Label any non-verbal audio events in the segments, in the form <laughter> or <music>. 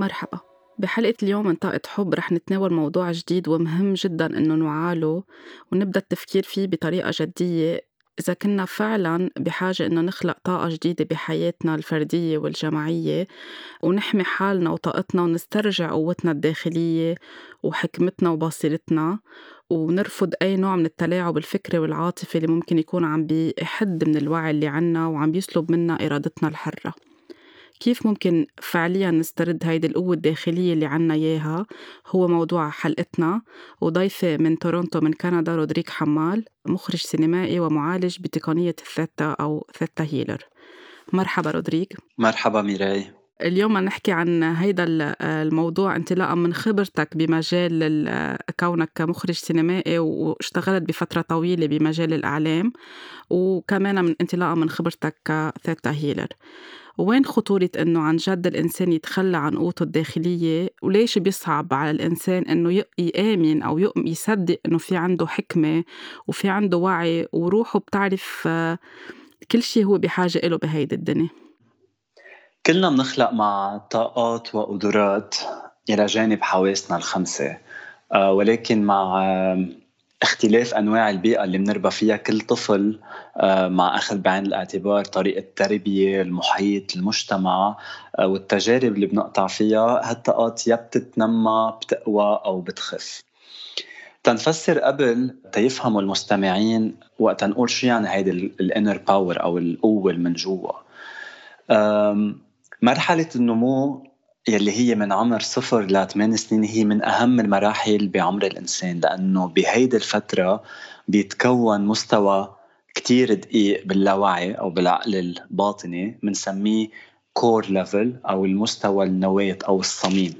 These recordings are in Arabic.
مرحبا. بحلقة اليوم من طاقة حب رح نتناول موضوع جديد ومهم جدا إنه نوعاله ونبدأ التفكير فيه بطريقة جدية. إذا كنا فعلا بحاجة إنه نخلق طاقة جديدة بحياتنا الفردية والجماعية ونحمي حالنا وطاقتنا ونسترجع قوتنا الداخلية وحكمتنا وبصيرتنا ونرفض أي نوع من التلاعب الفكري والعاطفي اللي ممكن يكون عم بيحد من الوعي اللي عنا وعم بيسلب منا إرادتنا الحرة. كيف ممكن فعليا نسترد هيدي القوة الداخلية اللي عنا إياها؟ هو موضوع حلقتنا وضيفة من تورونتو من كندا رودريك حمال مخرج سينمائي ومعالج بتقنية الثيتا أو theta healer. مرحبا رودريك. مرحبا ميراي. اليوم نحكي عن هيدا الموضوع انطلاقا من خبرتك بمجال كونك مخرج سينمائي واشتغلت بفترة طويلة بمجال الإعلام وكمان من انطلاقا من خبرتك كثيتا هيلر. وين خطورة إنه عن جد الإنسان يتخلى عن قوته الداخلية؟ وليش بيصعب على الإنسان إنه يآمن أو يصدق إنه في عنده حكمة وفي عنده وعي وروحه بتعرف آه، كل شيء هو بحاجة إله بهيدي الدنيا؟ كلنا بنخلق مع طاقات وقدرات إلى جانب حواسنا الخمسة آه، ولكن مع اختلاف أنواع البيئة اللي بنربى فيها كل طفل آه، مع أخذ بعين الاعتبار طريقة التربية، المحيط، المجتمع آه، والتجارب اللي بنقطع فيها هالطاقات يا بتتنمى بتقوى أو بتخف. تنفسر قبل تيفهموا المستمعين وقت نقول شو يعني هيدي ال inner power أو القوة من جوا. مرحلة النمو يلي هي من عمر صفر ل 8 سنين هي من أهم المراحل بعمر الإنسان لأنه بهيدي الفترة بيتكون مستوى كتير دقيق باللاوعي أو بالعقل الباطني بنسميه core level أو المستوى النواة أو الصميم.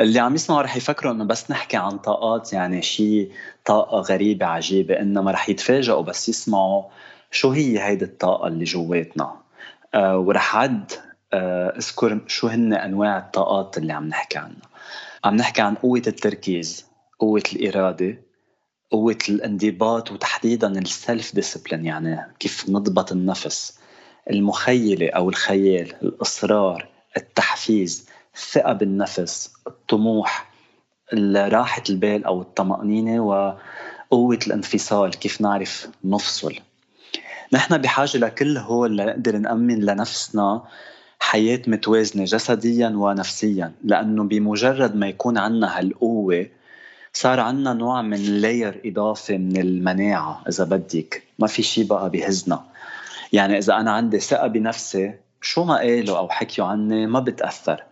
اللي عم يسمعوا رح يفكروا إنه بس نحكي عن طاقات يعني شيء طاقة غريبة عجيبة إنما رح يتفاجئوا بس يسمعوا شو هي هيدي الطاقة اللي جواتنا. آه ورح عد اذكر شو هن أنواع الطاقات اللي عم نحكي عنها. عم نحكي عن قوة التركيز قوة الإرادة قوة الانضباط وتحديدا ال self discipline يعني كيف نضبط النفس المخيلة أو الخيال الإصرار التحفيز الثقة بالنفس الطموح راحة البال أو الطمأنينة وقوة الانفصال كيف نعرف نفصل. نحن بحاجة لكل هول لنقدر نأمن لنفسنا حياة متوازنة جسديا ونفسيا لأنه بمجرد ما يكون عنا هالقوة صار عنا نوع من لاير إضافي من المناعة إذا بدك. ما في شيء بقى بهزنا. يعني إذا أنا عندي ثقة بنفسي شو ما قالوا أو حكيوا عني ما بتأثر.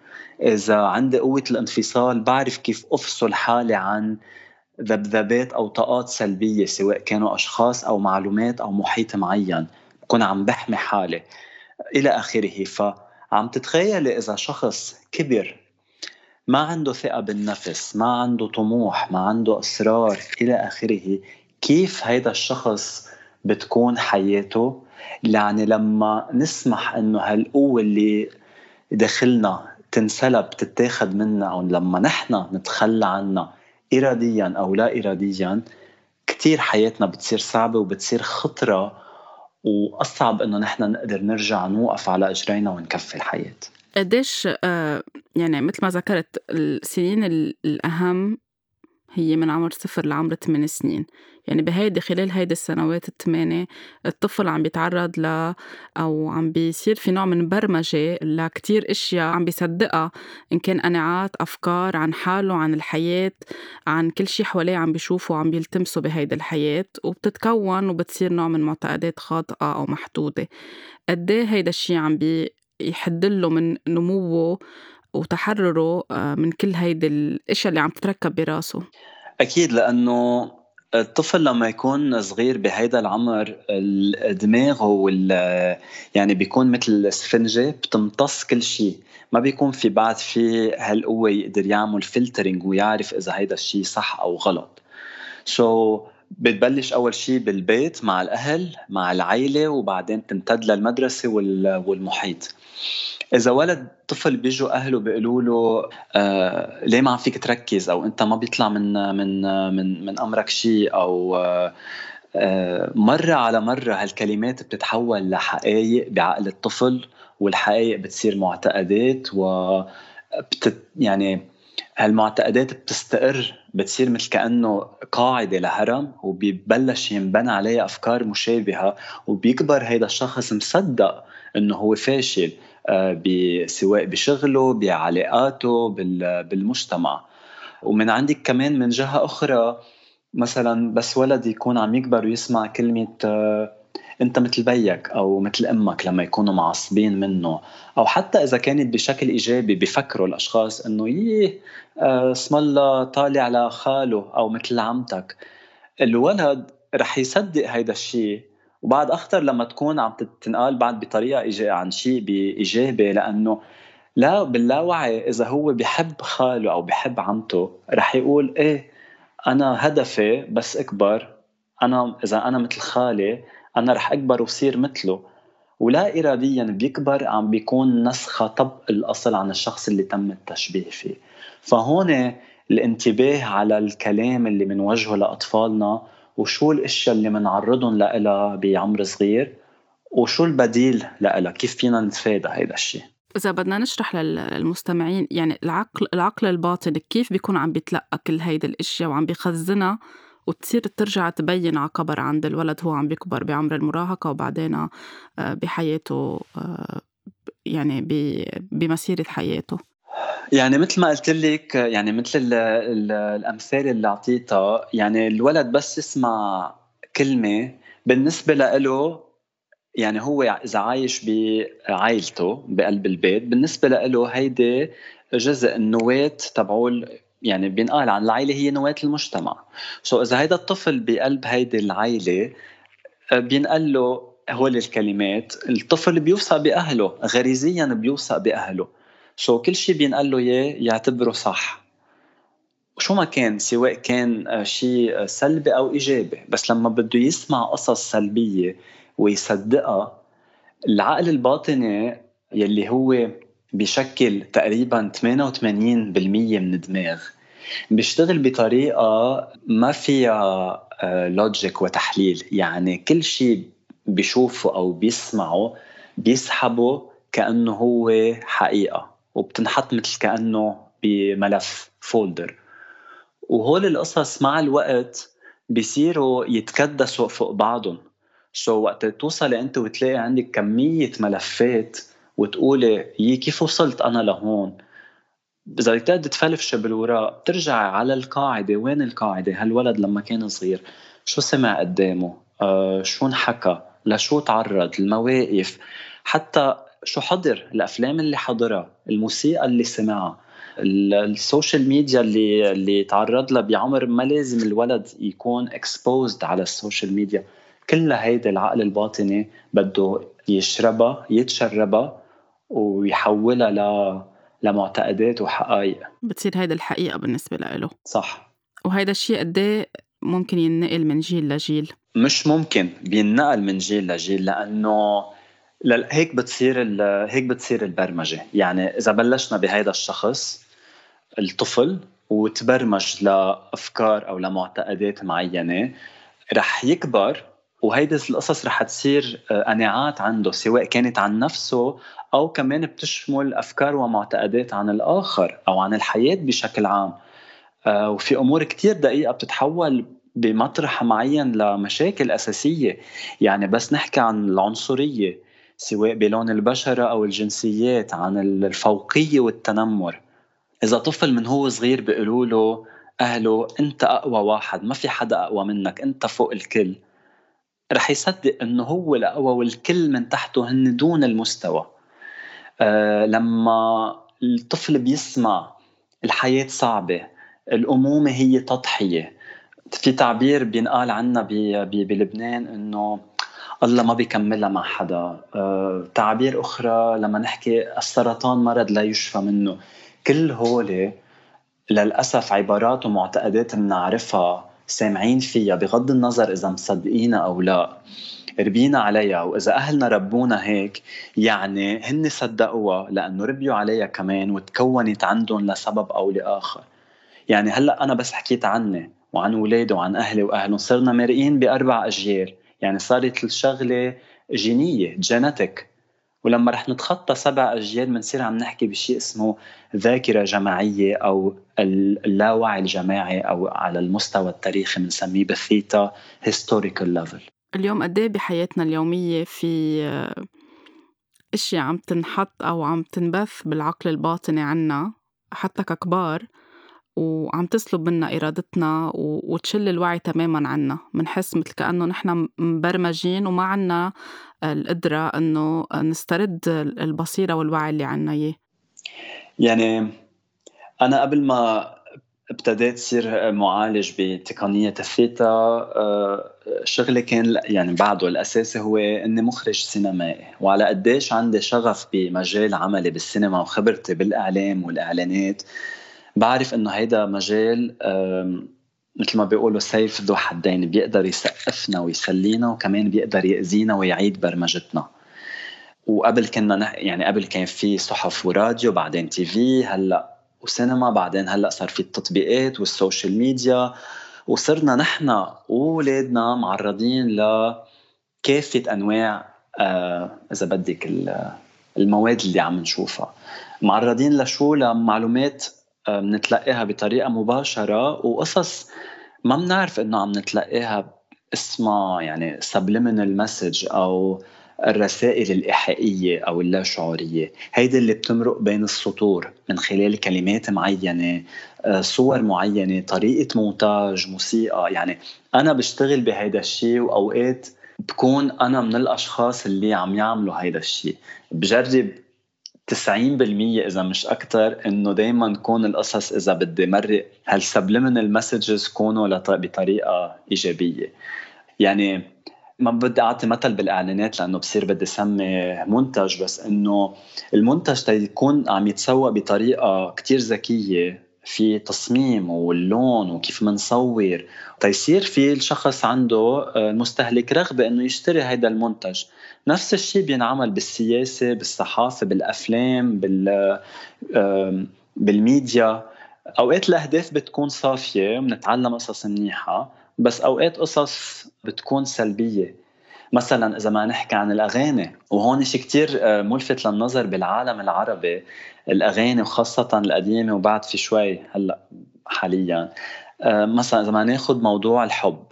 إذا عندي قوة الانفصال بعرف كيف أفصل حالي عن ذبذبات أو طاقات سلبية سواء كانوا أشخاص أو معلومات أو محيط معين. بكون عم بحمي حالي. إلى آخره. ف عم تتخيلي إذا شخص كبر ما عنده ثقة بالنفس ما عنده طموح ما عنده إصرار إلى آخره كيف هيدا الشخص بتكون حياته؟ يعني لما نسمح إنه هالقوة اللي داخلنا تنسلب تتاخد منا أو لما نحن نتخلى عنها اراديا أو لا اراديا كتير حياتنا بتصير صعبة وبتصير خطرة وأصعب إنه نحن نقدر نرجع نوقف على إجرينا ونكفي الحياة. قديش آه، يعني مثل ما ذكرت السنين الأهم هي من عمر صفر لعمر 8 سنين. يعني بهيدي خلال هيدي السنوات الثمانية الطفل عم بيتعرض ل أو عم بيصير في نوع من برمجة لكتير أشياء عم بيصدقها إن كان قناعات أفكار عن حاله عن الحياة عن كل شيء حواليه عم بيشوفه وعم بيلتمسه بهيدي الحياة وبتتكون وبتصير نوع من معتقدات خاطئة أو محدودة. قد إيه هيدا الشيء عم بيحدله من نموه وتحرره آه، من كل هيدي الأشياء اللي عم تتركب براسه. أكيد لأنه الطفل لما يكون صغير بهيدا العمر دماغه وال يعني بيكون مثل اسفنجه بتمتص كل شيء. ما بيكون في بعد في هالقوة يقدر يعمل filtering ويعرف إذا هيدا الشيء صح أو غلط. so بتبلش أول شيء بالبيت مع الأهل مع العائله وبعدين تمتد للمدرسة والمحيط. إذا ولد طفل بيجوا أهله بيقولوا له آه ليه ما عم فيك تركز؟ أو أنت ما بيطلع من من من من أمرك شيء؟ أو آه مرة على مرة هالكلمات بتتحول لحقائق بعقل الطفل والحقائق بتصير معتقدات و بتت يعني هالمعتقدات بتستقر بتصير مثل كأنه قاعدة لهرم وبيبلش ينبنى عليها أفكار مشابهة وبيكبر هيدا الشخص مصدق إنه هو فاشل. آه، سواء بشغله بعلاقاته بالمجتمع. ومن عندك كمان من جهة أخرى مثلا بس ولد يكون عم يكبر ويسمع كلمة آه، أنت مثل بيك أو مثل أمك لما يكونوا معصبين منه. أو حتى إذا كانت بشكل إيجابي بفكروا الأشخاص إنه ييه آه، اسم الله طالع على خاله أو مثل عمتك. الولد رح يصدق هيدا الشيء وبعد أخطر لما تكون عم تنقال بعد بطريقة عن شيء بايجابي لأنه لا باللاوعي إذا هو بحب خاله أو بحب عمته رح يقول إيه أنا هدفي بس أكبر أنا إذا أنا مثل خالي أنا رح أكبر وصير مثله. ولا اراديا بيكبر عم بيكون نسخة طبق الأصل عن الشخص اللي تم التشبيه فيه. فهون الانتباه على الكلام اللي بنوجهه لأطفالنا وشو الأشياء اللي بنعرضهم لها بعمر صغير؟ وشو البديل لها كيف فينا نتفادى هذا الشيء إذا بدنا نشرح للمستمعين يعني العقل العقل الباطن كيف بيكون عم بيتلقى كل هيدي الأشياء وعم بيخزنها وتصير ترجع تبين على كبر عند الولد هو عم بيكبر بعمر المراهقة وبعدين آه، بحياته آه، يعني بمسيرة حياته. يعني مثل ما قلت لك يعني مثل ال ال الأمثال اللي أعطيتها يعني الولد بس يسمع كلمة بالنسبة له يعني هو إذا عايش بعائلته بقلب البيت بالنسبة له هيدي جزء النواة تبعول يعني بينقال عن العائله هي نواة المجتمع. so إذا هيدا الطفل بقلب هيدي العائله بينقال له هول الكلمات الطفل بيوثق بأهله غريزيا بيوثق بأهله. so كل شيء بينقال له إياه يعتبره صح. شو ما كان سواء كان شيء سلبي أو إيجابي. بس لما بده يسمع قصص سلبية ويصدقها العقل الباطني يلي هو بشكل تقريبا 88% من الدماغ بيشتغل بطريقة ما فيها logic آه، وتحليل. يعني كل شيء بيشوفه أو بيسمعه بيسحبه كأنه هو حقيقة. وبتنحط مثل كأنه بملف folder وهول القصص مع الوقت بيصيروا يتكدسوا فوق بعضهم. so وقت توصلي أنت وتلاقي عندك كمية ملفات وتقولي يي كيف وصلت أنا لهون؟ إذا بدك تقعد تفلفش بالوراق بترجعي على القاعدة. وين القاعدة؟ هالولد لما كان صغير شو سمع قدامه؟ آه شو انحكى؟ لشو تعرض؟ المواقف؟ حتى شو حضر؟ الأفلام اللي حضرها الموسيقى اللي سمعها ال social media اللي اللي تعرض لها بعمر ما لازم الولد يكون exposed على ال social media. كلها هيدي العقل الباطني بده يشربها يتشربها ويحولها ل لمعتقدات وحقائق. بتصير هيدا الحقيقة بالنسبة له صح. وهيدا الشيء قد إيه ممكن ينقل من جيل لجيل؟ مش ممكن بينقل من جيل لجيل لأنه هيك بتصير هيك بتصير البرمجة. يعني إذا بلشنا بهيدا الشخص الطفل وتبرمج لأفكار أو لمعتقدات معينة رح يكبر وهيدي القصص رح تصير آه، قناعات عنده سواء كانت عن نفسه أو كمان بتشمل أفكار ومعتقدات عن الآخر أو عن الحياة بشكل عام. آه، وفي أمور كتير دقيقة بتتحول بمطرح معين لمشاكل أساسية. يعني بس نحكي عن العنصرية. سواء بلون البشرة أو الجنسيات عن الفوقية والتنمر. إذا طفل من هو صغير بيقولوا له أهله أنت أقوى واحد ما في حدا أقوى منك أنت فوق الكل. رح يصدق إنه هو الأقوى والكل من تحته هن دون المستوى. آه لما الطفل بيسمع الحياة صعبة الأمومة هي تضحية. في تعبير بينقال عنا بلبنان إنه الله ما بيكملها مع حدا. آه تعابير أخرى لما نحكي السرطان مرض لا يشفى منه. كل هول للأسف عبارات ومعتقدات بنعرفها سامعين فيها بغض النظر إذا مصدقينها أو لا. ربينا عليها. وإذا أهلنا ربونا هيك يعني هن صدقوها لأنه ربيوا عليها كمان وتكونت عندهم لسبب أو لآخر. يعني هلأ أنا بس حكيت عني وعن اولادي وعن أهلي وأهلهم صرنا مرقين بأربع أجيال. يعني صارت الشغلة جينية جينيتك ولما رح نتخطى سبع أجيال بنصير عم نحكي بشيء اسمه ذاكرة جماعية أو اللاوعي الجماعي أو على المستوى التاريخي بنسميه بال theta historical level اليوم قد إيه بحياتنا اليومية في اشياء عم تنحط أو عم تنبث بالعقل الباطني عنا حتى ككبار؟ وعم تسلب منا إرادتنا وتشل الوعي تماما عنا. منحس مثل كأنه نحن مبرمجين وما عنا القدرة إنه نسترد البصيرة والوعي اللي عنا إياه. يعني أنا قبل ما ابتديت صير معالج بتقنية الثيتا آه، شغلي كان يعني بعده الأساسي هو إني مخرج سينمائي وعلى قديش عندي شغف بمجال عملي بالسينما وخبرتي بالإعلام والإعلانات بعرف إنه هيدا مجال مثل ما بيقولوا سيف ذو حدين بيقدر يسقفنا ويسلينا وكمان بيقدر يأذينا ويعيد برمجتنا. وقبل كنا يعني قبل كان في صحف وراديو بعدين TV هلأ وسينما بعدين هلأ صار في التطبيقات وال social media. وصرنا نحن واولادنا معرضين لكافه أنواع آه إذا بدك المواد اللي عم نشوفها. معرضين لشو؟ لمعلومات بنتلقاها بطريقة مباشرة وقصص ما بنعرف إنه عم نتلقاها اسمها يعني subliminal message أو الرسائل الإيحائية أو اللاشعورية. هيدي اللي بتمرق بين السطور من خلال كلمات معينة آه، صور معينة طريقة مونتاج موسيقى. يعني أنا بشتغل بهيدا الشيء وأوقات بكون أنا من الأشخاص اللي عم يعملوا هيدا الشيء بجرب 90% إذا مش أكثر إنه دائما تكون القصص إذا بدي مرق هال subliminal messages كونوا بطريقة إيجابية؟ يعني ما بدي أعطي مثل بالإعلانات لأنه بصير بدي سمي منتج بس إنه المنتج تيكون عم يتسوق بطريقة كتير ذكية في تصميم واللون وكيف منصور تيصير في الشخص عنده المستهلك آه، رغبة إنه يشتري هذا المنتج. نفس الشيء بينعمل بالسياسة بالصحافة بالأفلام بال بالميديا. أوقات الأهداف بتكون صافية وبنتعلم قصص منيحة بس أوقات قصص بتكون سلبية. مثلا إذا ما نحكي عن الأغاني وهون شيء كثير آه، ملفت للنظر بالعالم العربي الأغاني وخاصة القديمة وبعد في شوي هلأ حاليا. آه، مثلا إذا ما ناخذ موضوع الحب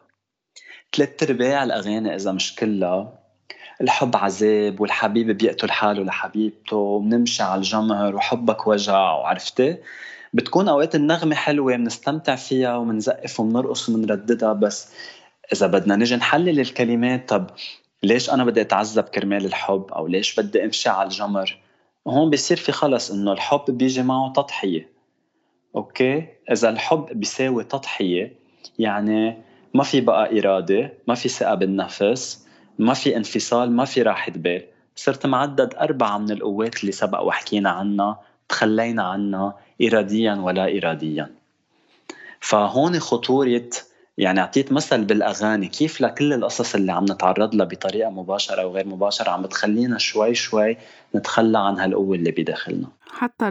ثلاث ارباع الأغاني إذا مش كلها الحب عذاب والحبيب بيقتل حاله لحبيبته وبنمشي على الجمر وحبك وجع وعرفتي؟ بتكون أوقات النغمة حلوة بنستمتع فيها وبنزقف وبنرقص وبنرددها بس إذا بدنا نجي نحلل الكلمات طب ليش أنا بدي أتعذب كرمال الحب؟ أو ليش بدي امشي على الجمر؟ وهون بيصير في خلص إنه الحب بيجي معه تضحية. أوكي؟ إذا الحب بيساوي تضحية يعني ما في بقى إرادة ما في ثقة بالنفس ما في انفصال ما في راحة بال. صرت معدد أربعة من القوات اللي سبق وحكينا عنها تخلينا عنها إراديا ولا إراديا. فهون خطورة يعني أعطيت مثل بالأغاني كيف لكل القصص اللي عم نتعرض لها بطريقة مباشرة أو غير مباشرة عم بتخلينا شوي شوي نتخلى عن هالقوة اللي بداخلنا. حتى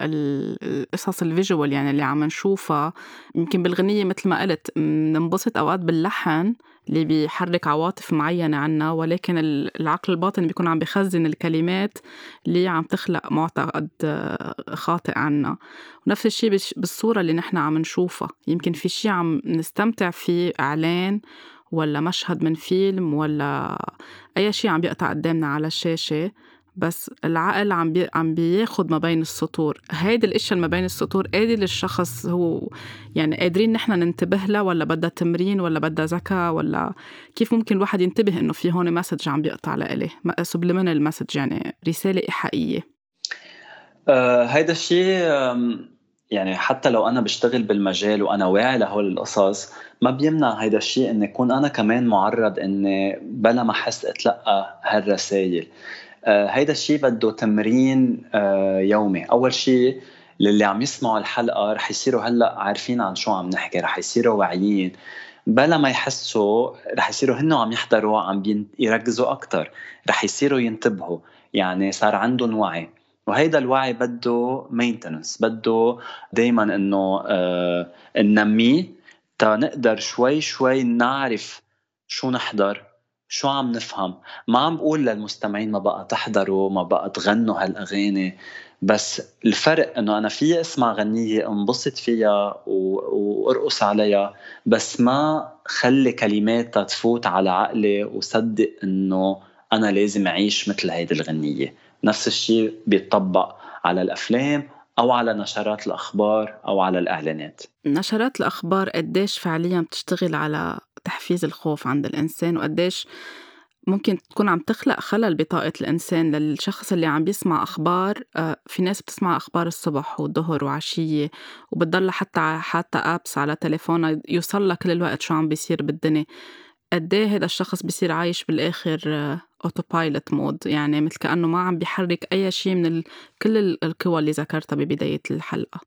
القصص الفيجوال يعني اللي عم نشوفها يمكن بالغنية مثل ما قلت بننبسط أوقات باللحن اللي بيحرك عواطف معينة عنا ولكن العقل الباطن بيكون عم بخزن الكلمات اللي عم تخلق معتقد خاطئ عنا. ونفس الشيء بالصورة اللي نحن عم نشوفها. يمكن في شيء عم نستمتع فيه إعلان ولا مشهد من فيلم ولا أي شيء عم بيقطع قدامنا على الشاشة. بس العقل عم بي عم بياخد ما بين السطور. هيدي الاشياء ما بين السطور قادر للشخص هو يعني قادرين نحن ننتبه لها ولا بدها تمرين ولا بدها ذكاء ولا كيف ممكن الواحد ينتبه إنه في هون message عم بيقطع لإلي؟ سبلمنال المسج يعني رسالة ايحائيه آه هيدا الشيء يعني حتى لو أنا بشتغل بالمجال وأنا واعي لهول القصص ما بيمنع هيدا الشيء إني أكون أنا كمان معرض إني بلا ما أحس إتلقى هالرسائل. هيدا الشيء بده تمرين آه، يومي. أول شيء للي عم يسمعوا الحلقة رح يصيروا هلأ عارفين عن شو عم نحكي رح يصيروا واعيين. بلا ما يحسوا رح يصيروا هن عم يحضروا عم يركزوا أكثر رح يصيروا ينتبهوا. يعني صار عندهم وعي. وهيدا الوعي بده مينتنس بده دائما انه آه ننميه تا نقدر شوي شوي نعرف شو نحضر. شو عم نفهم؟ ما عم بقول للمستمعين ما بقى تحضروا ما بقى تغنوا هالأغاني بس الفرق إنه أنا في اسمع غنية انبسط فيها وأرقص عليها بس ما خلي كلماتها تفوت على عقلي وصدق إنه أنا لازم أعيش مثل هيدي الغنية. نفس الشيء بيطبق على الأفلام أو على نشرات الأخبار أو على الإعلانات. نشرات الأخبار قديش فعليا بتشتغل على تحفيز الخوف عند الإنسان وقديش ممكن تكون عم تخلق خلل بطاقة الإنسان للشخص اللي عم بيسمع أخبار آه، في ناس بتسمع أخبار الصبح والظهر وعشية وبتضل حتى حتى apps على تليفونها يوصل كل الوقت شو عم بيصير بالدنيا. قد إيه هذا الشخص بصير عايش بالآخر autopilot mode يعني مثل كأنه ما عم بيحرك أي شيء من كل القوى اللي ذكرتها ببداية الحلقة.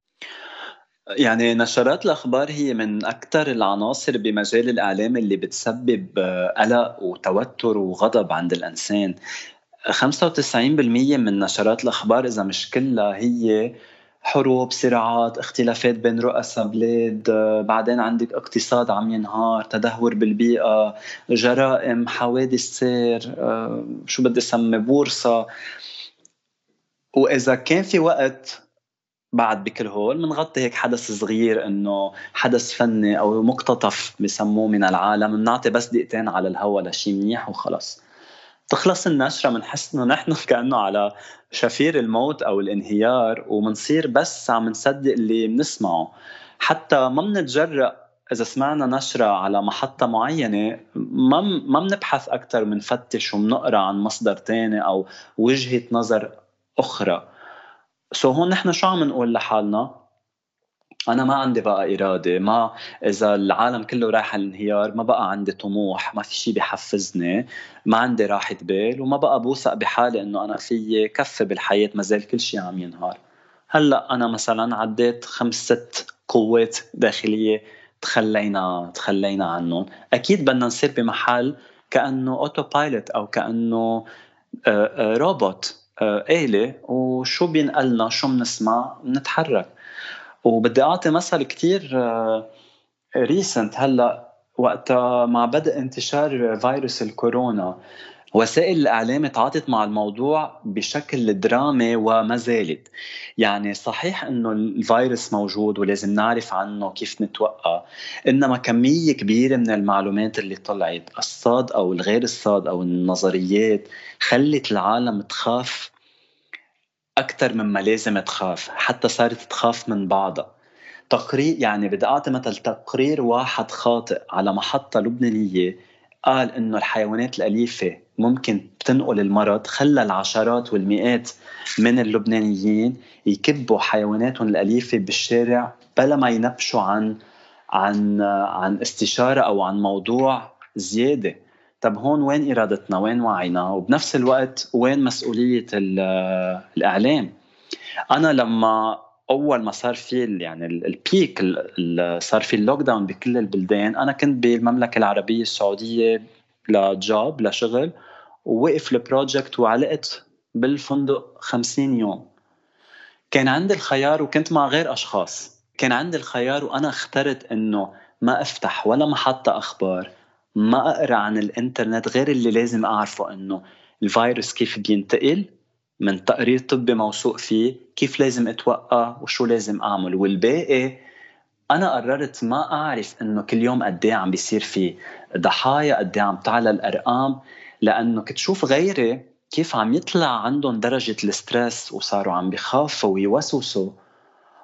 يعني نشرات الأخبار هي من أكثر العناصر بمجال الإعلام اللي بتسبب آه، قلق وتوتر وغضب عند الإنسان. 95% من نشرات الأخبار إذا مش كلها هي حروب صراعات اختلافات بين رؤساء بلاد آه، بعدين عندك اقتصاد عم ينهار تدهور بالبيئة جرائم حوادث سير آه، شو بدي أسمي بورصة. وإذا كان في وقت بعد بكل هول بنغطي هيك حدث صغير إنه حدث فني أو مقتطف بسموه من العالم بنعطي بس دقيقتين على الهوا لشيء منيح وخلص. تخلص النشرة بنحس إنه نحن <laughs> كأنه على شفير الموت أو الانهيار وبنصير بس عم نصدق اللي بنسمعه حتى ما بنتجرأ إذا سمعنا نشرة على محطة معينة ما ما بنبحث أكثر بنفتش وبنقرا عن مصدر تاني أو وجهة نظر أخرى. سو هون نحن شو عم نقول لحالنا؟ أنا ما عندي بقى إرادة ما إذا العالم كله رايح على الانهيار ما بقى عندي طموح ما في شيء بحفزني ما عندي راحة بال وما بقى بوثق بحالي إنه أنا فيي كفي بالحياة ما زال كل شيء عم ينهار. هلأ أنا مثلا عديت خمس ست قوات داخلية تخلينا تخلينا عنهم. أكيد بدنا نصير بمحل كأنه autopilot أو كأنه روبوت آه، آه، وشو بينقلنا؟ شو بنسمع بنتحرك وبدي أعطي مثل كتير recent آه، هلأ وقتها مع بدء انتشار فيروس الكورونا. وسائل الإعلام تعاطت مع الموضوع بشكل درامي وما زالت. يعني صحيح إنه الفيروس موجود ولازم نعرف عنه كيف نتوقى إنما كمية كبيرة من المعلومات اللي طلعت الصح أو الغير الصح أو النظريات خلت العالم تخاف أكثر مما لازم تخاف حتى صارت تخاف من بعضها. تقرير يعني بدي أعطي مثل تقرير واحد خاطئ على محطة لبنانية قال إنه الحيوانات الأليفة ممكن تنقل المرض خلى العشرات والمئات من اللبنانيين يكبوا حيواناتهم الأليفة بالشارع بلا ما ينبشوا عن عن عن استشارة أو عن موضوع زيادة. طب هون وين إرادتنا؟ وين وعينا؟ وبنفس الوقت وين مسؤولية الإعلام؟ أنا لما أول ما صار في يعني ال peak صار في ال lockdown بكل البلدان أنا كنت بالمملكة العربية السعودية ل job لشغل ووقف ال project وعلقت بالفندق 50 يوم. كان عندي الخيار وكنت مع غير أشخاص. كان عندي الخيار وأنا اخترت إنه ما أفتح ولا محطة أخبار ما أقرأ عن الإنترنت غير اللي لازم أعرفه إنه الفيروس كيف بينتقل من تقرير طبي موثوق فيه كيف لازم أتوقع وشو لازم أعمل. والباقي أنا قررت ما أعرف إنه كل يوم قد إيه عم بيصير في ضحايا قد عم تعلى الارقام لأنه كنت شوف غيري كيف عم يطلع عندهم درجة الستريس وصاروا عم بيخافوا ويوسوسوا.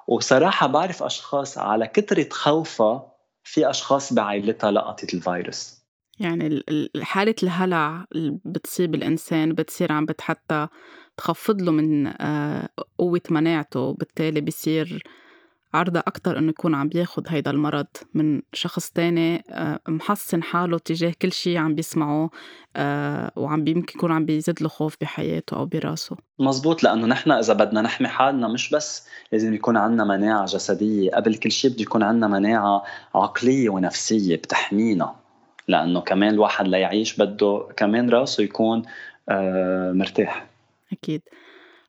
وصراحة بعرف أشخاص على كثره خوفها في أشخاص بعائلتها لقطت الفيروس. يعني حالة الهلع اللي بتصيب الإنسان بتصير عم بتحتى تخفض له من آه، قوة مناعته بالتالي بصير عرضة أكتر إنه يكون عم بياخد هيدا المرض من شخص تاني آه، محصن حاله تجاه كل شيء عم بيسمعه آه، وعم يمكن يكون عم بيزيد له خوف بحياته أو براسه. مزبوط لأنه نحن إذا بدنا نحمي حالنا مش بس لازم يكون عندنا مناعة جسدية قبل كل شيء بده يكون عندنا مناعة عقلية ونفسية بتحمينا لأنه كمان الواحد ليعيش بده كمان راسه يكون آه، مرتاح. أكيد.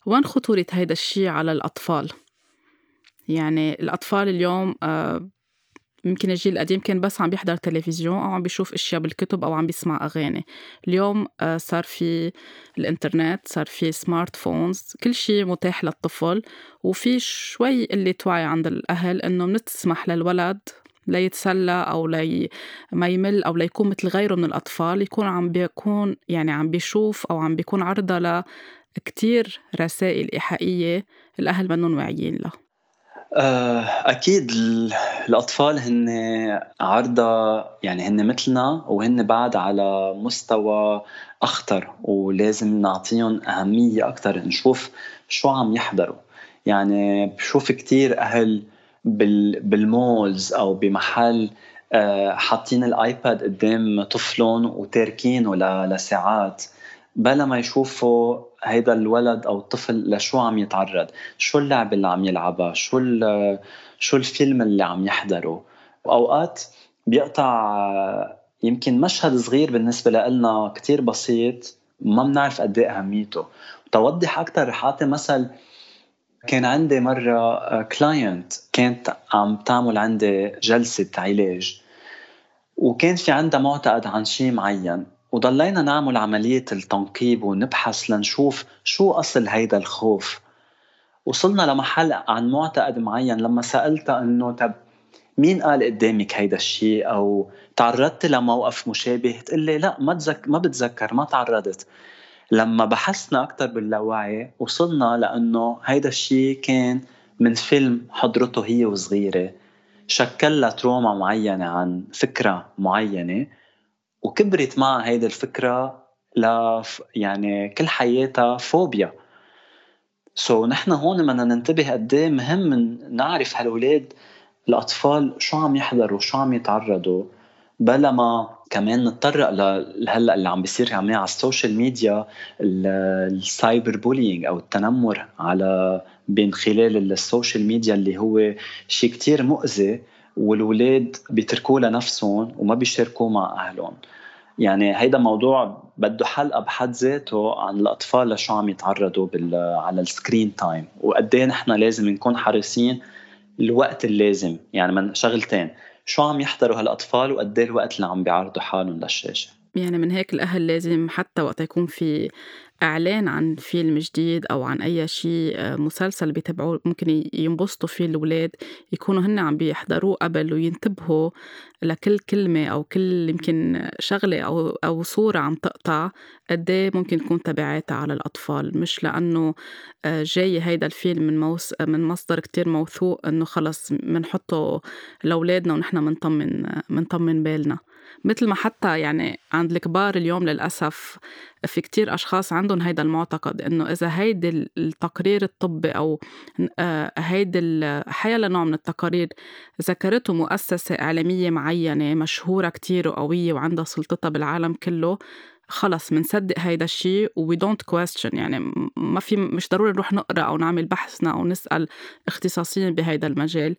وين خطورة هيدا الشيء على الأطفال؟ يعني الأطفال اليوم آه، يمكن الجيل القديم كان بس عم بيحضر تلفزيون أو عم بيشوف أشياء بالكتب أو عم بيسمع أغاني. اليوم آه، صار في الإنترنت صار في سمارت فونز كل شيء متاح للطفل. وفي شوي قلة وعي عند الأهل إنه بنسمح للولد ليتسلى أو لي ما يمل أو ليكون مثل غيره من الأطفال. يكون عم بيكون يعني عم بيشوف أو عم بيكون عرضة لكتير رسائل إيحائية الأهل منهم واعيين لها آه، أكيد الأطفال هن عرضة يعني هن مثلنا وهن بعد على مستوى أخطر ولازم نعطيهم أهمية أكثر نشوف شو عم يحضروا. يعني بشوف كتير أهل بالمولز أو بمحل آه، حاطين الآيباد قدام طفلهم وتاركينه لساعات. بلا ما يشوفوا هيدا الولد أو الطفل لشو عم يتعرض؟ شو اللعبه اللي عم يلعبها؟ شو شو الفيلم اللي عم يحضره؟ وأوقات بيقطع يمكن مشهد صغير بالنسبة لنا كتير بسيط ما بنعرف قد إيه أهميته. توضح أكثر رح اعطي مثل كان عندي مرة كلاينت كانت عم تعمل عندي جلسة علاج وكان في عندها معتقد عن شيء معين. وضلينا نعمل عملية التنقيب ونبحث لنشوف شو أصل هيدا الخوف. وصلنا لمحل عن معتقد معين لما سألتها إنه طب مين قال قدامك هيدا الشيء؟ أو تعرضت لموقف مشابه؟ تقول لي لا ما تذك ما بتذكر ما تعرضت. لما بحثنا أكثر باللاوعي وصلنا لأنه هيدا الشيء كان من فيلم حضرته هي وصغيرة. شكل لها trauma معينة عن فكرة معينة. وكبرت معها هيدي الفكرة ل يعني كل حياتها فوبيا. so, نحن هون بدنا ننتبه قد إيه مهم نعرف هالولاد الأطفال شو عم يحضروا شو عم يتعرضوا بلا ما كمان نتطرق لهلأ اللي عم بيصير عم على ال social media ال cyber bullying أو التنمر على بين خلال ال social media اللي هو شيء كتير مؤذي. والولاد بيتركوه لنفسهم وما بيشاركوه مع أهلهم. يعني هيدا موضوع بده حلقة بحد ذاته عن الأطفال لشو عم يتعرضوا بال على ال screen time وقد إيه نحن لازم نكون حريصين الوقت اللازم. يعني من شغلتين شو عم يحضروا هالأطفال وقد إيه الوقت اللي عم بيعرضوا حالهم للشاشة. يعني من هيك الأهل لازم حتى وقت يكون في إعلان عن فيلم جديد أو عن أي شيء آه، مسلسل بيتابعوه ممكن ينبسطوا فيه الأولاد يكونوا هن عم بيحضروه قبل وينتبهوا لكل كلمة أو كل يمكن شغلة أو أو صورة عم تقطع قد إيه ممكن تكون تبعاتها على الأطفال. مش لأنه آه، جاي هيدا الفيلم من موس من مصدر كتير موثوق إنه خلص بنحطه لأولادنا ونحن منطمن منطمن بالنا. مثل ما حتى يعني عند الكبار اليوم للأسف في كتير أشخاص عندهم هيدا المعتقد إنه إذا هيدي التقرير الطبي أو آه، هيدي حيلا نوع من التقارير ذكرته مؤسسة إعلامية معينة مشهورة كتير وقوية وعندها سلطتها بالعالم كله خلص منصدق هيدا الشيء we don't question يعني ما في مش ضروري نروح نقرأ أو نعمل بحثنا أو نسأل اختصاصيين بهيدا المجال.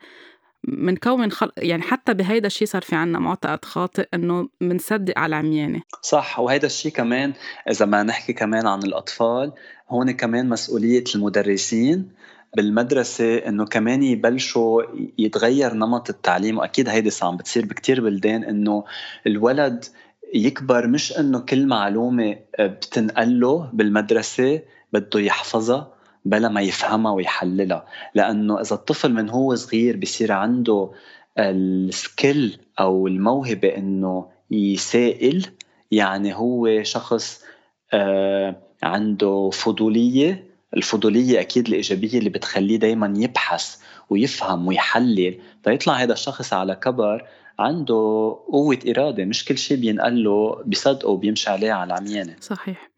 منكون خل... يعني حتى بهيدا الشيء صار في عنا معتقد خاطئ إنه منصدق على العميانة. صح وهيدا الشيء كمان إذا ما نحكي كمان عن الأطفال هون كمان مسؤولية المدرسين بالمدرسة إنه كمان يبلشوا يتغير نمط التعليم وأكيد هيدي عم بتصير بكتير بلدان إنه الولد يكبر مش إنه كل معلومة بتنقل له بالمدرسة بده يحفظها بلا ما يفهمها ويحللها. لأنه إذا الطفل من هو صغير بصير عنده السكيل أو الموهبة إنه يسائل يعني هو شخص آه، عنده فضولية. الفضولية أكيد الإيجابية اللي بتخليه دائما يبحث ويفهم ويحلل. فيطلع هذا الشخص على كبر عنده قوة إرادة مش كل شيء بينقال له بصدقه وبيمشي عليه على العميانة صحيح.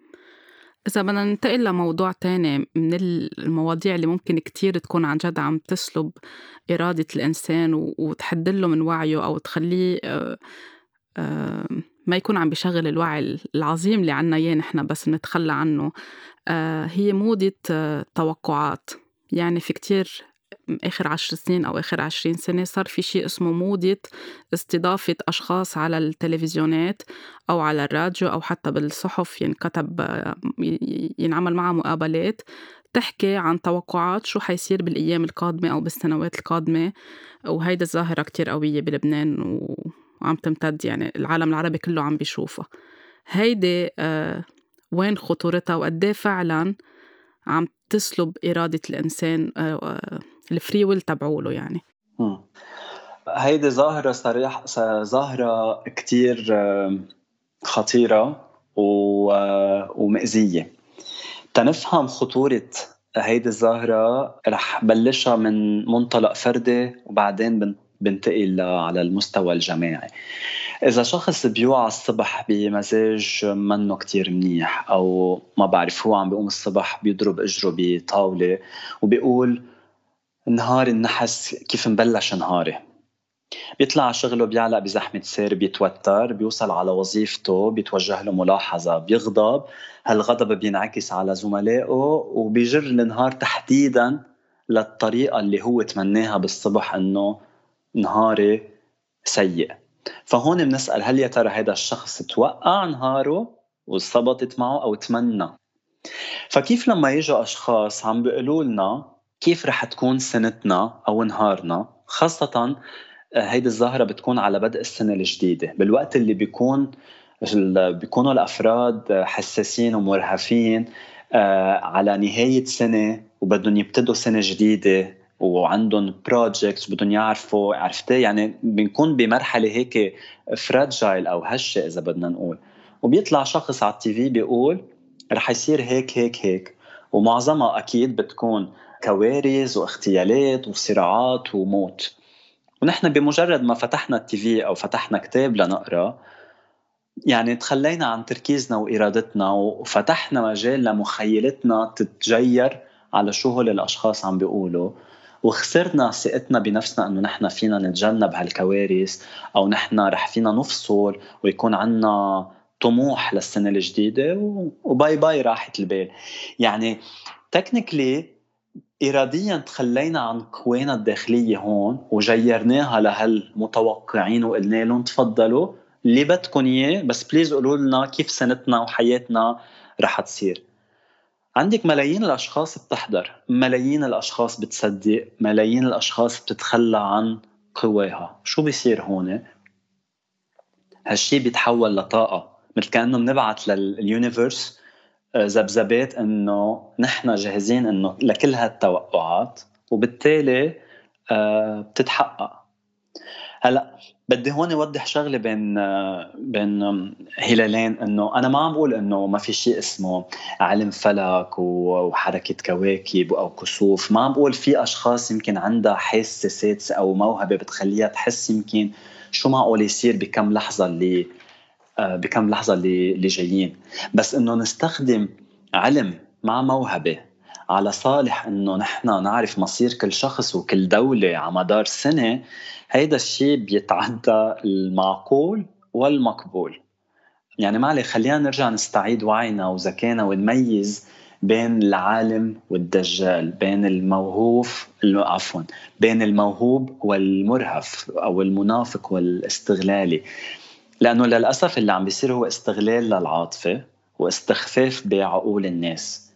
إذا بدنا ننتقل لموضوع تاني من المواضيع اللي ممكن كتير تكون عن جد عم تسلب إرادة الإنسان وتحدله من وعيه أو تخليه آه، آه، ما يكون عم بيشغل الوعي العظيم اللي عنا إياه نحن بس نتخلى عنه. آه، هي موضة توقعات. يعني في كتير آخر عشر سنين أو آخر عشرين سنة صار في شيء اسمه موضة استضافة أشخاص على التلفزيونات أو على الراديو أو حتى بالصحف ينكتب ينعمل معها مقابلات تحكي عن توقعات شو حيصير بالأيام القادمة أو بالسنوات القادمة. وهيدي الظاهرة كتير قوية بلبنان وعم تمتد يعني العالم العربي كله عم بيشوفها. هيدي آه وين خطورتها وقديه فعلا عم تسلب إرادة الإنسان آه, آه، الفري ويل تبعوله يعني. هيدي ظاهرة صريح ظاهرة كتير خطيرة ومأزية تنفهم خطورة هيدي الظاهرة رح بلشها من منطلق فردي وبعدين بنتقل على المستوى الجماعي. إذا شخص بيوعى الصبح بمزاج منه كتير منيح أو ما بعرف هو عم بيقوم الصبح بيضرب إجره بطاولة وبيقول نهار النحس كيف مبلش نهاري. بيطلع على شغله بيعلق بزحمة سير بيتوتر بيوصل على وظيفته بيتوجه له ملاحظة بيغضب. هالغضب بينعكس على زملائه وبيجر النهار تحديدا للطريقة اللي هو تمناها بالصبح إنه نهاري سيء. فهون بنسأل هل يا ترى هذا الشخص توقع نهاره وصبطت معه أو تمنى؟ فكيف لما يجوا أشخاص عم بيقولوا لنا كيف رح تكون سنتنا أو نهارنا؟ خاصة آه، هيدي الظاهرة بتكون على بدء السنة الجديدة. بالوقت اللي بيكون بيكونوا الأفراد حساسين ومرهفين آه، على نهاية سنة وبدهم يبتدوا سنة جديدة وعندهم بروجكتس بدهم يعرفوا عرفتي؟ يعني بنكون بمرحلة هيك فراجايل أو هشة إذا بدنا نقول. وبيطلع شخص على التي في بيقول رح يصير هيك هيك هيك. ومعظمها أكيد بتكون كوارث واغتيالات وصراعات وموت. ونحن بمجرد ما فتحنا التي في أو فتحنا كتاب لنقرأ يعني تخلينا عن تركيزنا وإرادتنا وفتحنا مجال لمخيلتنا تتجير على شو هول الأشخاص عم بيقولوا. وخسرنا ثقتنا بنفسنا إنه نحن فينا نتجنب هالكوارث أو نحن رح فينا نفصل ويكون عنا طموح للسنة الجديدة و bye bye راحت البال. يعني technically اراديا تخلينا عن قوانا الداخلية هون وجيرناها لهالمتوقعين وقلنا لهم تفضلوا اللي بدكم إياه بس please قولوا لنا كيف سنتنا وحياتنا رح تصير. عندك ملايين الأشخاص بتحضر ملايين الأشخاص بتصدق ملايين الأشخاص بتتخلى عن قواها. شو بيصير هون؟ هالشي بيتحول لطاقة مثل كأنه بنبعث لليونيفرس ذبذبات إنه نحن جاهزين إنه لكل هالتوقعات وبالتالي آه، بتتحقق. هلأ بدي هون اوضح شغلة بين بين هلالين إنه أنا ما عم بقول إنه ما في شيء اسمه علم فلك وحركة كواكب أو كسوف. ما عم بقول في أشخاص يمكن عندها حاسة سادسه أو موهبة بتخليها تحس يمكن شو معقول يصير بكم لحظة اللي آه، بكم لحظة اللي اللي جايين بس إنه نستخدم علم مع موهبة على صالح إنه نحن نعرف مصير كل شخص وكل دولة على مدار سنة هيدا الشيء بيتعدى المعقول والمقبول. يعني معلي خلينا نرجع نستعيد وعينا وذكانا ونميز بين العالم والدجال بين الموهوف عفوا بين الموهوب والمرهف أو المنافق والاستغلالي. لأنه للأسف اللي عم بيصير هو استغلال للعاطفة واستخفاف بعقول الناس.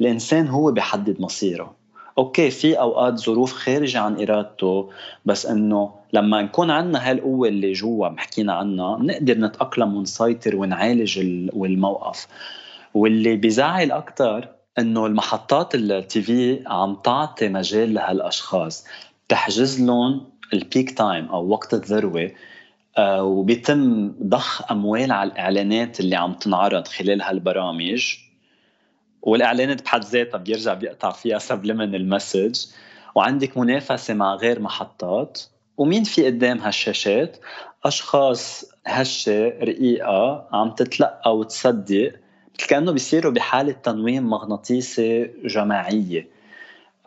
الإنسان هو بيحدد مصيره. أوكي في أوقات ظروف خارجة عن إرادته بس إنه لما نكون عندنا هالقوة اللي جوا حكينا عنها بنقدر نتأقلم ونسيطر ونعالج الموقف واللي بيزعل أكثر إنه المحطات التي في عم تعطي مجال لهالأشخاص. تحجز لهم ال peak time أو وقت الذروة وبيتم ضخ أموال على الإعلانات اللي عم تنعرض خلال هالبرامج. والإعلانات بحد ذاتها بيرجع بيقطع فيها subliminal message وعندك منافسة مع غير محطات. ومين في قدام هالشاشات؟ أشخاص هشة رقيقة عم تتلقى وتصدق مثل كأنه بيصيروا بحالة تنويم مغناطيسي جماعية.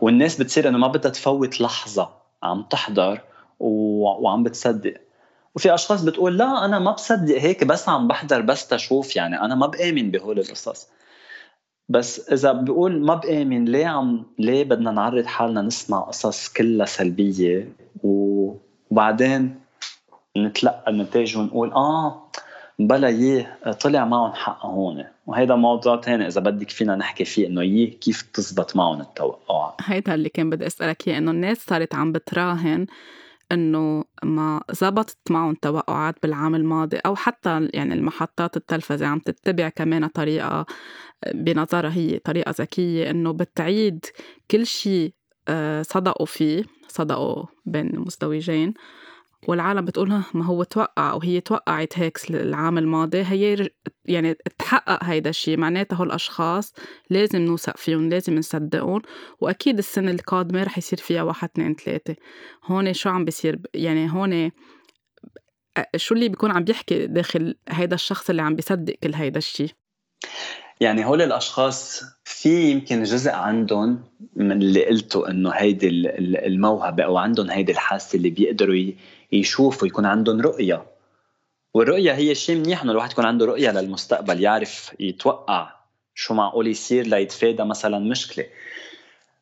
والناس بتصير إنه ما بدها تفوت لحظة عم تحضر وعم بتصدق. وفي أشخاص بتقول لا أنا ما بصدق هيك بس عم بحضر بس تشوف يعني أنا ما بآمن بهول القصص. بس إذا بقول ما بآمن ليه عم ليه بدنا نعرض حالنا نسمع قصص كلها سلبية؟ وبعدين نتلقى النتائج ونقول آه بلا يه طلع معهم حق هون. وهيدا موضوع تاني إذا بدك فينا نحكي فيه إنه يه كيف تزبط معهم التوقعات هيدا اللي كان بدي أسألك إياه إنه الناس صارت عم بتراهن إنه ما زبطت معهم توقعات بالعام الماضي أو حتى يعني المحطات التلفزه عم تتبع كمان طريقة بنظرها هي طريقة ذكية إنه بتعيد كل شيء آه، صدقوا فيه صدقوا بين المزدوجين والعالم بتقول ما هو توقع أو هي توقعت هيك العام الماضي هي يعني تحقق هيدا الشيء معناتها هالاشخاص لازم نوثق فيهم لازم نصدقهم وأكيد السنة القادمة رح يصير فيها واحد اثنين ثلاثة. هون شو عم بيصير؟ يعني هون شو اللي بيكون عم بيحكي داخل هيدا الشخص اللي عم بيصدق كل هيدا الشيء يعني هول الأشخاص في يمكن جزء عندهم من اللي قلته إنه هيدي الموهبة أو عندهم هيدي الحاسة اللي بيقدروا يشوفوا يكون عندهم رؤية. والرؤية هي شيء منيح إنه الواحد يكون عنده رؤية للمستقبل يعرف يتوقع شو معقول يصير ليتفادى مثلا مشكلة.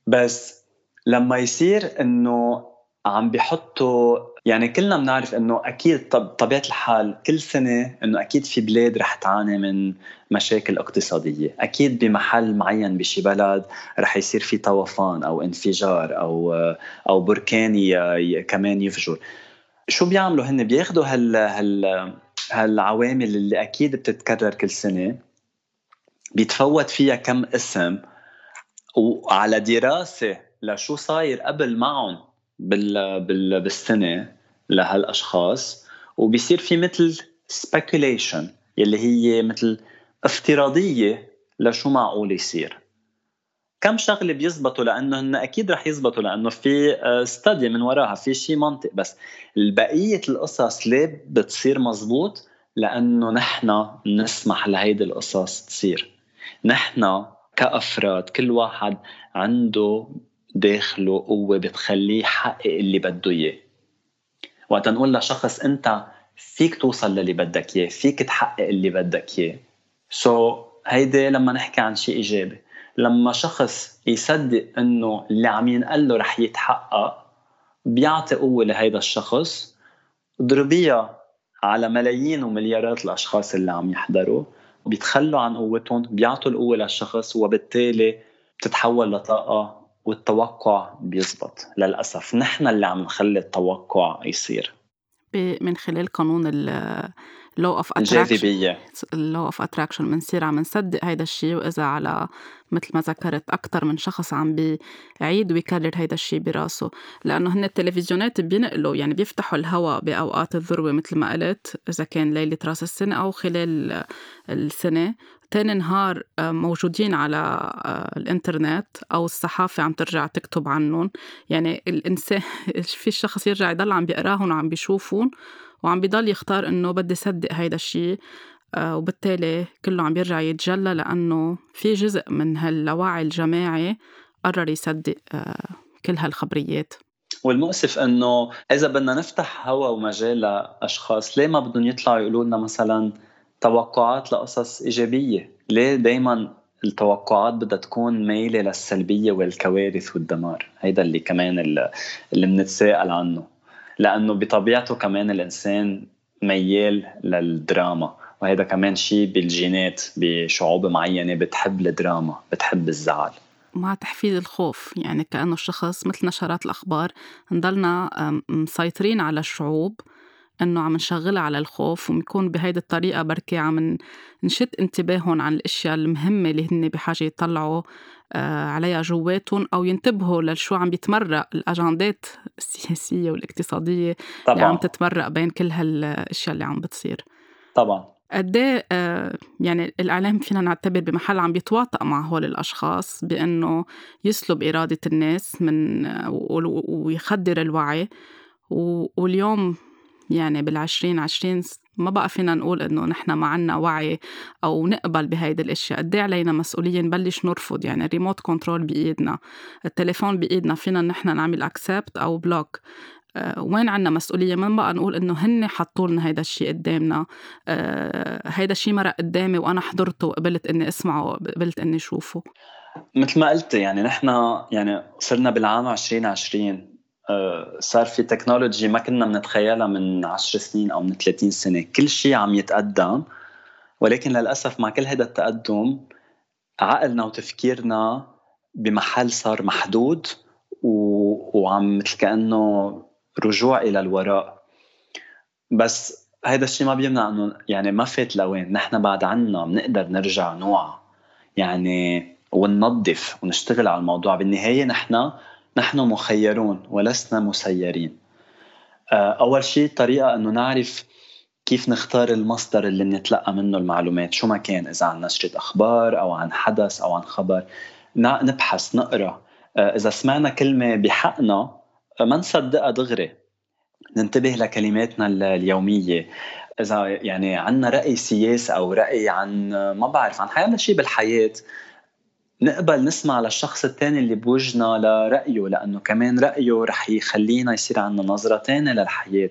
بس لما يصير إنه عم بيحطوا يعني كلنا بنعرف إنه أكيد طبيعة الحال كل سنة إنه أكيد في بلاد رح تعاني من مشاكل اقتصادية، أكيد بمحل معين بشي بلد رح يصير في طوفان أو انفجار أو أو بركان كمان يفجر. شو بيعملوا هن بياخذوا هال هال هالعوامل اللي أكيد بتتكرر كل سنة. بيتفوت فيها كم اسم وعلى دراسة لشو صاير قبل معهم. بال بال بالسنة لهالأشخاص. وبيصير في مثل speculation يلي هي مثل افتراضية لشو معقول يصير. كم شغلة بيزبطوا؟ لأنه هن أكيد رح يزبطوا لأنه في ستادي آه، من وراها في شيء منطق. بس بقيه القصص ليه بتصير مزبوط؟ لأنه نحن نسمح لهيدي القصص تصير. نحن كأفراد كل واحد عنده داخله قوة بتخليه يحقق اللي بده إياه. وقت نقول لشخص أنت فيك توصل للي بدك إياه فيك تحقق اللي بدك إياه. سو so, هيدي لما نحكي عن شيء إيجابي لما شخص يصدق إنه اللي عم ينقال له رح يتحقق بيعطي قوة لهيدا الشخص اضربيها على ملايين ومليارات الأشخاص اللي عم يحضروا بيتخلوا عن قوتهم بيعطوا القوة للشخص وبالتالي بتتحول لطاقة والتوقع بيزبط للأسف. نحن اللي عم نخلي التوقع يصير. من خلال قانون ال law of الجاذبيه ال law of attraction بنصير عم نصدق هيدا الشيء وإذا على مثل ما ذكرت أكثر من شخص عم بيعيد ويكرر هيدا الشيء براسه. لأنه هن التلفزيونات بينقلوا يعني بيفتحوا الهواء بأوقات الذروة مثل ما قلت إذا كان ليلة راس السنة أو خلال السنة. تاني نهار آه، موجودين على آه، الإنترنت أو الصحافة عم ترجع تكتب عنهم. يعني الإنسان <laughs> في الشخص يرجع يضل عم بيقراهم وعم بيشوفهم. وعم بيضل يختار إنه بدي صدق هيدا الشيء آه، وبالتالي كله عم بيرجع يتجلى لأنه في جزء من هاللاوعي الجماعي قرر يصدق كل هالخبريات. والمؤسف إنه إذا بدنا نفتح هوا ومجال لأشخاص ليه ما بدهم يطلعوا يقولوا لنا مثلا توقعات لقصص إيجابية؟ ليه دائما التوقعات بدها تكون مايلة للسلبية والكوارث والدمار؟ هيدا اللي كمان اللي بنتساءل عنه. لأنه بطبيعته كمان الإنسان ميال للدراما وهذا كمان شيء بالجينات بشعوب معينة بتحب الدراما بتحب الزعل. مع تحفيز الخوف يعني كأنه الشخص مثل نشرات الأخبار نضلنا مسيطرين على الشعوب إنه عم نشغلها على الخوف ونكون بهيدي الطريقة بركي عم نشد انتباههم عن الأشياء المهمة اللي هن بحاجة يطلعوا آه، عليها جواتهم أو ينتبهوا لشو عم بيتمرق الأجندات السياسية والاقتصادية طبعا. اللي عم تتمرق بين كل هالأشياء اللي عم بتصير طبعا قد إيه، آه يعني الإعلام فينا نعتبر بمحل عم بيتواطأ مع هول الأشخاص بإنه يسلب إرادة الناس من ويخدر الوعي واليوم يعني بالعشرين عشرين ما بقى فينا نقول إنه نحن ما عنا وعي أو نقبل بهيدي الأشياء. قد إيه علينا مسؤولية نبلش نرفض؟ يعني ال remote control بإيدنا التليفون بإيدنا فينا نحن نعمل accept أو block آه، وين عنا مسؤولية؟ ما بقى نقول إنه هن حطوا لنا هيدا الشيء قدامنا. آه، هيدا الشيء مرق قدامي وأنا حضرته وقبلت إني أسمعه وقبلت إني أشوفه. مثل ما قلت يعني نحن يعني صرنا بالعام 2020 آه، صار في تكنولوجي ما كنا بنتخيلها من 10 سنين أو من 30 سنة. كل شيء عم يتقدم ولكن للأسف مع كل هذا التقدم عقلنا وتفكيرنا بمحل صار محدود و... وعم مثل كأنه رجوع إلى الوراء. بس هيدا الشيء ما بيمنع إنه يعني ما فات لوين. نحن بعد عنا بنقدر نرجع نوعى. يعني وننظف ونشتغل على الموضوع. بالنهاية نحن نحن مخيرون ولسنا مسيرين. آه، أول شيء طريقة إنه نعرف كيف نختار المصدر اللي بنتلقى منه المعلومات. شو ما كان إذا عن نشرة أخبار أو عن حدث أو عن خبر. نبحث نقرأ. آه، إذا سمعنا كلمة بحقنا آه، ما نصدقها دغري. ننتبه لكلماتنا اليومية. إذا يعني عندنا رأي سياسي أو رأي عن ما بعرف عن حيالله شيء بالحياة. نقبل نسمع للشخص الثاني اللي بوجهنا لرأيه لأنه كمان رأيه رح يخلينا يصير عندنا نظرة ثانية للحياة.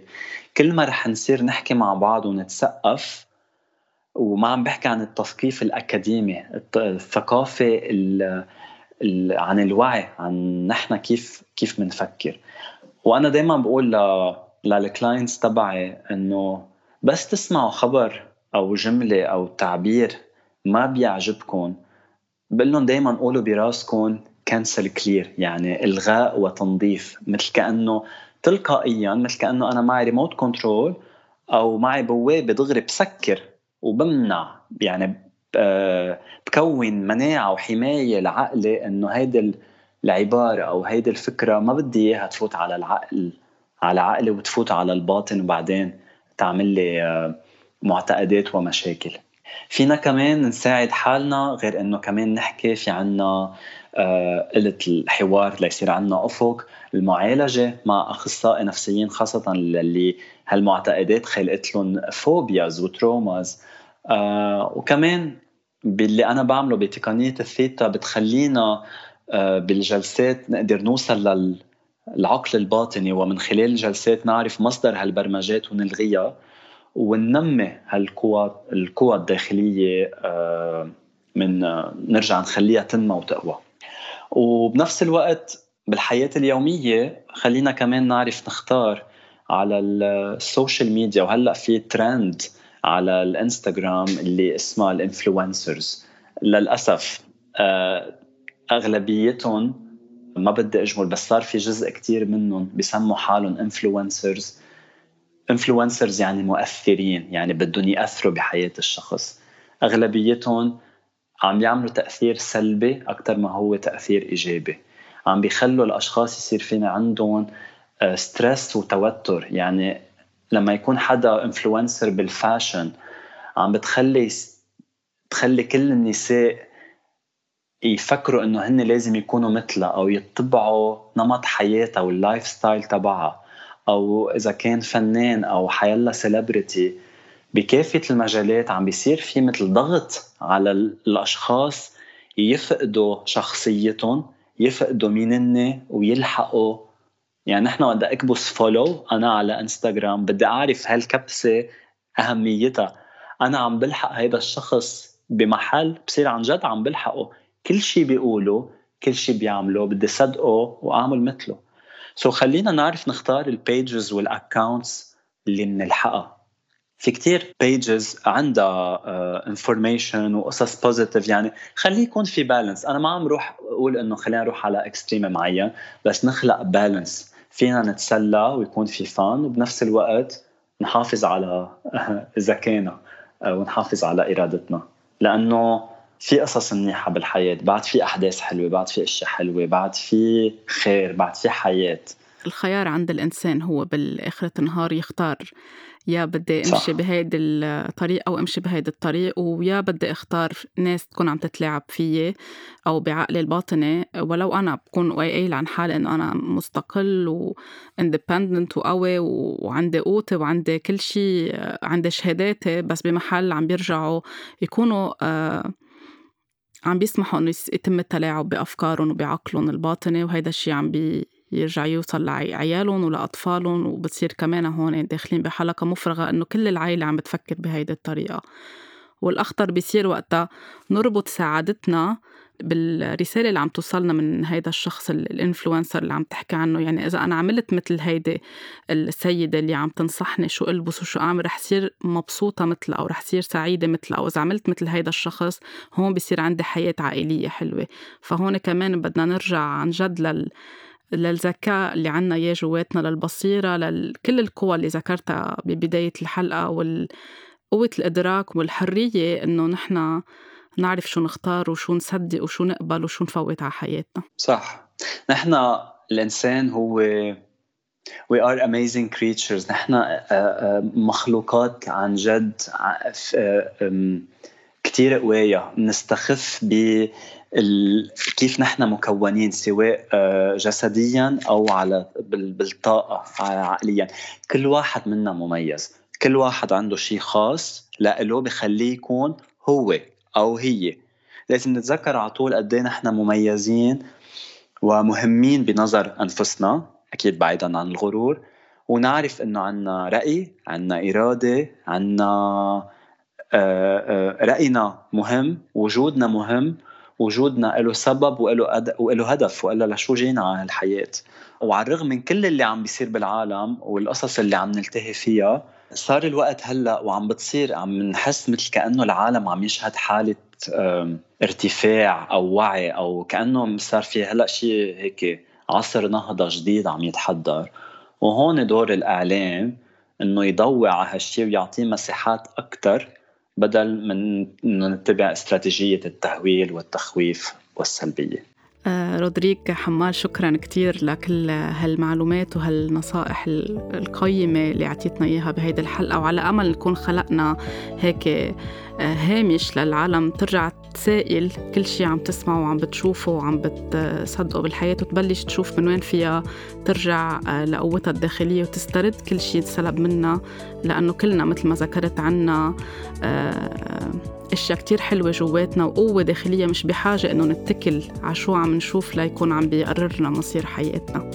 كل ما رح نصير نحكي مع بعض ونتسقف وما عم بحكي عن التثقيف الأكاديمي الثقافة ال ال عن الوعي عن نحن كيف كيف بنفكر وأنا دائما بقول للكلاينتس تبعي إنه بس تسمعوا خبر أو جملة أو تعبير ما بيعجبكم. بقول لهم دائما قولوا براسكم cancel clear يعني إلغاء وتنظيف. مثل كأنه تلقائيا مثل كأنه أنا معي remote control أو معي بوابة دغري بسكر وبمنع. يعني آه، بكون مناعة وحماية لعقلي إنه هيدي العبارة أو هيدي الفكرة ما بدي إياها تفوت على العقل على عقلي وتفوت على الباطن وبعدين تعمل لي آه، معتقدات ومشاكل. فينا كمان نساعد حالنا غير إنه كمان نحكي في عنا آه، قلة الحوار ليصير عنا أفق المعالجة مع أخصائي نفسيين خاصة اللي هالمعتقدات خلقت لهم phobias و traumas آه وكمان باللي أنا بعمله بتقنية الثيتا بتخلينا آه بالجلسات نقدر نوصل للعقل الباطني ومن خلال الجلسات نعرف مصدر هالبرمجات ونلغيها. وننمي هالقوى القوى الداخلية آه، من نرجع نخليها تنمى وتقوى. وبنفس الوقت بالحياة اليومية خلينا كمان نعرف نختار على ال social media وهلأ في ترند على الإنستغرام اللي اسمها ال influencers. للأسف آه، أغلبيتهم ما بدي أجمل بس صار في جزء كتير منهم بسموا حالهم influencers. influencers يعني مؤثرين يعني بدهم يأثروا بحياة الشخص. أغلبيتهم عم يعملوا تأثير سلبي أكثر ما هو تأثير إيجابي. عم بيخلوا الأشخاص يصير فينا عندهم stress آه، وتوتر. يعني لما يكون حدا influencer بال fashion عم بتخلي تخلي كل النساء يفكروا إنه هن لازم يكونوا مثلها أو يتبعوا نمط حياتها وال lifestyle تبعها. أو إذا كان فنان أو حيلا celebrity بكافة المجالات عم بيصير في مثل ضغط على الأشخاص يفقدوا شخصيتهم يفقدوا مين هن ويلحقوا. يعني نحن وقت أكبس follow أنا على انستغرام بدي أعرف هالكبسة أهميتها. أنا عم بلحق هيدا الشخص بمحل بصير عن جد عم بلحقه. كل شيء بيقوله كل شيء بيعمله بدي صدقه وأعمل مثله. so خلينا نعرف نختار ال pages وال accounts اللي بنلحقها. في كتير pages عندها information uh, وقصص positive يعني خليه يكون في balance أنا ما عم روح أقول إنه خلينا نروح على extreme معين بس نخلق balance فينا نتسلى ويكون في fun وبنفس الوقت نحافظ على ذكائنا آه، ونحافظ على إرادتنا. لأنه في قصص منيحة بالحياة بعد في أحداث حلوة بعد في أشياء حلوة بعد في خير بعد في حياة. الخيار عند الإنسان هو بالاخر النهار يختار. يا بدي أمشي صح. بهيدي الطريق أو أمشي بهيدي الطريق ويا بدي أختار ناس تكون عم تتلاعب فيي أو بعقلي الباطني. ولو أنا بكون قايل عن حالي إنه أنا مستقل و independent وقوي وعندي قوتي وعندي كل شيء عندي شهاداتي بس بمحل عم بيرجعوا يكونوا آه عم بيسمحوا إنه يتم التلاعب بأفكارهم وبعقلهم الباطني وهيدا الشيء عم بي يرجع يوصل لعيالهم ولأطفالهم وبتصير كمان هون داخلين بحلقة مفرغة إنه كل العائلة عم بتفكر بهيدي الطريقة. والأخطر بيصير وقتها نربط سعادتنا بالرسالة اللي عم توصلنا من هيدا الشخص ال influencer اللي عم تحكي عنه. يعني إذا أنا عملت مثل هيدي السيدة اللي عم تنصحني شو ألبس وشو أعمل رح صير مبسوطة مثلها أو رح صير سعيدة مثلها. أو إذا عملت مثل هيدا الشخص هون بصير عندي حياة عائلية حلوة. فهون كمان بدنا نرجع عن جد لل للذكاء اللي عنا إياه جواتنا للبصيرة لكل القوى اللي ذكرتها ببداية الحلقة وال قوة الإدراك والحرية إنه نحن نعرف شو نختار وشو نصدق وشو نقبل وشو نفوت على حياتنا. صح. نحن الإنسان هو we are amazing creatures. نحن آه، آه، مخلوقات عن جد آه، كتير قوية. نستخف ب كيف نحن مكونين سواء جسديا أو على بالطاقة عقليا. كل واحد منا مميز. كل واحد عنده شيء خاص لإله بخليه يكون هو. أو هي. لازم نتذكر على طول قد إيه نحن مميزين ومهمين بنظر أنفسنا أكيد بعيدا عن الغرور ونعرف إنه عنا رأي عنا إرادة عنا آه، آه، رأينا مهم وجودنا مهم وجودنا له سبب وله وله هدف وإلا لشو جينا على هالحياة. وعلى الرغم من كل اللي عم بيصير بالعالم والقصص اللي عم نلتهي فيها صار الوقت هلأ وعم بتصير عم نحس مثل كأنه العالم عم يشهد حالة ارتفاع أو وعي أو كأنه صار في هلأ شيء هيك عصر نهضة جديد عم يتحضر. وهون دور الإعلام إنه يضوي على هالشيء ويعطيه مساحات أكثر بدل من إنه نتبع استراتيجية التهويل والتخويف والسلبية. رودريك حمال شكرا كتير لكل هالمعلومات وهالنصائح القيمة اللي عطيتنا إياها بهيدي الحلقة. وعلى أمل نكون خلقنا هيك آه، هامش للعالم. ترجع تسائل كل شيء عم تسمعه وعم بتشوفه وعم بتصدقه بالحياة وتبلش تشوف من وين فيها. ترجع آه، لقوتها الداخلية وتسترد كل شيء انسلب منها لأنه كلنا مثل ما ذكرت عنا أشياء كتير حلوة جواتنا وقوة داخلية مش بحاجة إنه نتكل على شو عم نشوف ليكون عم بيقررنا مصير حياتنا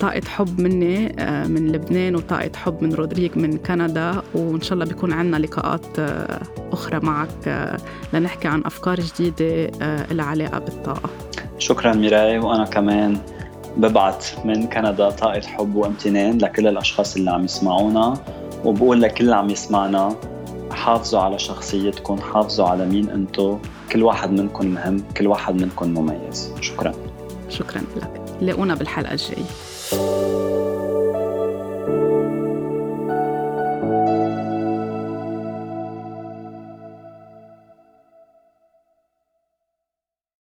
طاقة حب مني آه، من لبنان وطاقة حب من رودريك من كندا وإن شاء الله بيكون عنا لقاءات آه، أخرى معك آه، لنحكي عن أفكار جديدة لها علاقة بالطاقة. شكرا ميراي وأنا كمان ببعت من كندا طاقة حب وامتنان لكل الأشخاص اللي عم يسمعونا وبقول لكل اللي عم يسمعنا حافظوا على شخصيتكم حافظوا على مين انتو. كل واحد منكم مهم كل واحد منكم مميز. شكرا. شكرا لك. لاقونا بالحلقة الجاية.